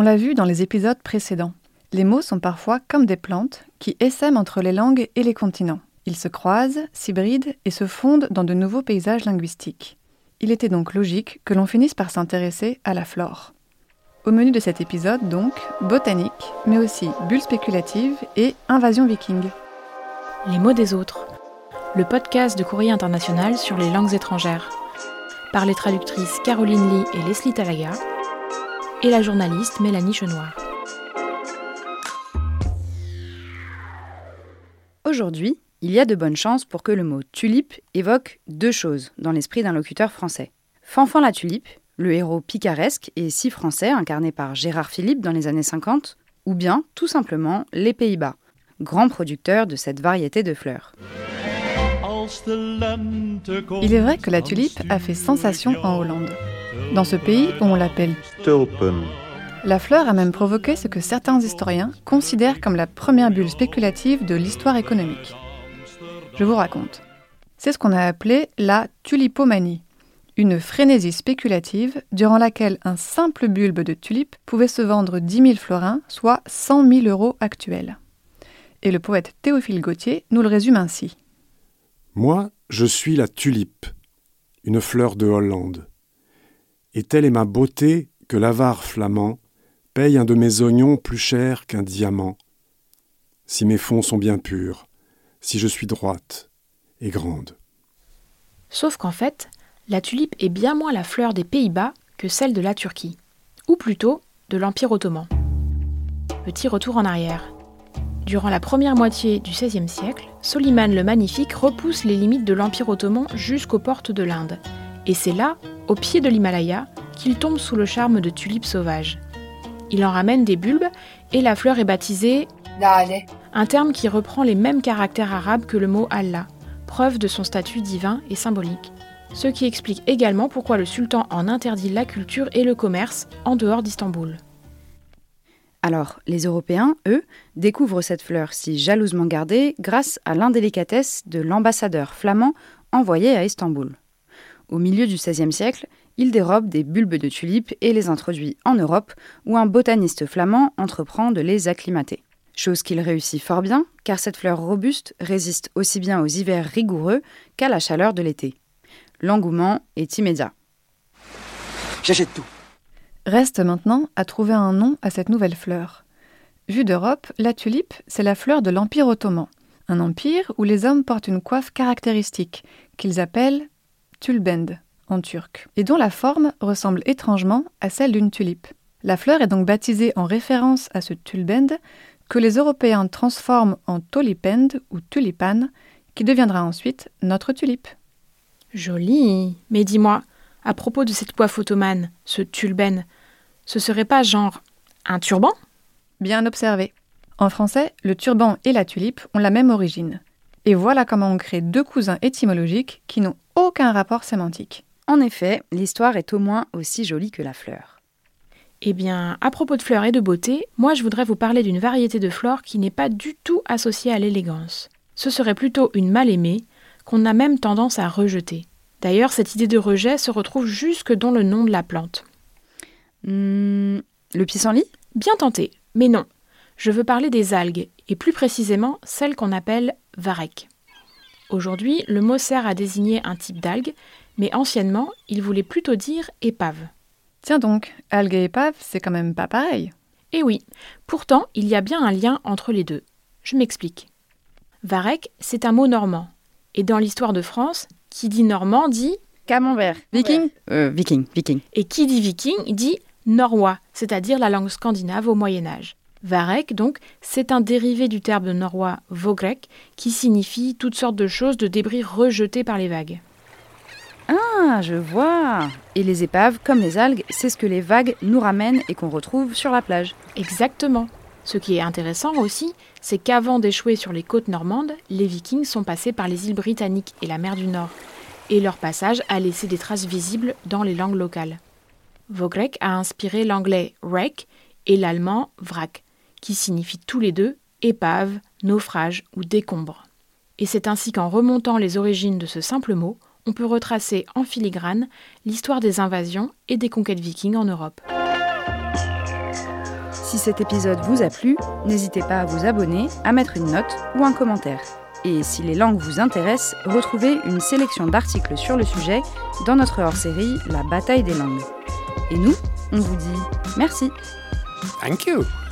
On l'a vu dans les épisodes précédents. Les mots sont parfois comme des plantes qui essaiment entre les langues et les continents. Ils se croisent, s'hybrident et se fondent dans de nouveaux paysages linguistiques. Il était donc logique que l'on finisse par s'intéresser à la flore. Au menu de cet épisode, donc, botanique, mais aussi bulle spéculative et invasion viking. Les mots des autres. Le podcast de Courrier International sur les langues étrangères. Par les traductrices Caroline Lee et Leslie Talaga. Et la journaliste Mélanie Chenoir. Aujourd'hui, il y a de bonnes chances pour que le mot tulipe évoque deux choses dans l'esprit d'un locuteur français. Fanfan la tulipe, le héros picaresque et si français incarné par Gérard Philippe dans les années 50, ou bien tout simplement les Pays-Bas, grand producteur de cette variété de fleurs. Il est vrai que la tulipe a fait sensation en Hollande. Dans ce pays où on l'appelle tulpen, la fleur a même provoqué ce que certains historiens considèrent comme la première bulle spéculative de l'histoire économique. Je vous raconte. C'est ce qu'on a appelé la tulipomanie, une frénésie spéculative durant laquelle un simple bulbe de tulipe pouvait se vendre 10 000 florins, soit 100 000 euros actuels. Et le poète Théophile Gautier nous le résume ainsi. Moi, je suis la tulipe, une fleur de Hollande. Et telle est ma beauté que l'avare flamand paye un de mes oignons plus cher qu'un diamant. Si mes fonds sont bien purs, si je suis droite et grande. Sauf qu'en fait, la tulipe est bien moins la fleur des Pays-Bas que celle de la Turquie, ou plutôt de l'Empire ottoman. Petit retour en arrière. Durant la première moitié du XVIe siècle, Soliman le Magnifique repousse les limites de l'Empire ottoman jusqu'aux portes de l'Inde. Et c'est là, au pied de l'Himalaya, qu'il tombe sous le charme de tulipes sauvages. Il en ramène des bulbes et la fleur est baptisée un terme qui reprend les mêmes caractères arabes que le mot Allah, preuve de son statut divin et symbolique. Ce qui explique également pourquoi le sultan en interdit la culture et le commerce en dehors d'Istanbul. Alors, les Européens, eux, découvrent cette fleur si jalousement gardée grâce à l'indélicatesse de l'ambassadeur flamand envoyé à Istanbul. Au milieu du XVIe siècle, il dérobe des bulbes de tulipes et les introduit en Europe, où un botaniste flamand entreprend de les acclimater. Chose qu'il réussit fort bien, car cette fleur robuste résiste aussi bien aux hivers rigoureux qu'à la chaleur de l'été. L'engouement est immédiat. J'achète tout. Reste maintenant à trouver un nom à cette nouvelle fleur. Vue d'Europe, la tulipe, c'est la fleur de l'Empire ottoman, un empire où les hommes portent une coiffe caractéristique, qu'ils appellent tulbend en turc, et dont la forme ressemble étrangement à celle d'une tulipe. La fleur est donc baptisée en référence à ce tulbend que les Européens transforment en tolipend ou tulipan, qui deviendra ensuite notre tulipe. Joli. Mais dis-moi, à propos de cette coiffe ottomane, ce tulben, ce serait pas genre un turban? Bien observé. En français, le turban et la tulipe ont la même origine. Et voilà comment on crée deux cousins étymologiques qui n'ont aucun rapport sémantique. En effet, l'histoire est au moins aussi jolie que la fleur. Eh bien, à propos de fleurs et de beauté, moi je voudrais vous parler d'une variété de flore qui n'est pas du tout associée à l'élégance. Ce serait plutôt une mal-aimée qu'on a même tendance à rejeter. D'ailleurs, cette idée de rejet se retrouve jusque dans le nom de la plante. Hmm, le pissenlit? Bien tenté, mais non. Je veux parler des algues, et plus précisément celles qu'on appelle varech. Aujourd'hui, le mot sert à désigner un type d'algue, mais anciennement, il voulait plutôt dire épave. Tiens donc, algue et épave, c'est quand même pas pareil. Eh oui, pourtant, il y a bien un lien entre les deux. Je m'explique. Varech, c'est un mot normand. Et dans l'histoire de France, qui dit normand dit camembert. Viking? Euh, Viking, viking. Et qui dit viking dit norrois, c'est-à-dire la langue scandinave au Moyen Âge. Varek, donc, c'est un dérivé du terme norrois vogrek, qui signifie toutes sortes de choses, de débris rejetés par les vagues. Ah, je vois. Et les épaves, comme les algues, c'est ce que les vagues nous ramènent et qu'on retrouve sur la plage. Exactement. Ce qui est intéressant aussi, c'est qu'avant d'échouer sur les côtes normandes, les vikings sont passés par les îles britanniques et la mer du Nord. Et leur passage a laissé des traces visibles dans les langues locales. Vogrek a inspiré l'anglais wreck et l'allemand wrack, qui signifient tous les deux épave, naufrage ou décombre. Et c'est ainsi qu'en remontant les origines de ce simple mot, on peut retracer en filigrane l'histoire des invasions et des conquêtes vikings en Europe. Si cet épisode vous a plu, n'hésitez pas à vous abonner, à mettre une note ou un commentaire. Et si les langues vous intéressent, retrouvez une sélection d'articles sur le sujet dans notre hors-série La bataille des langues. Et nous, on vous dit merci. Thank you.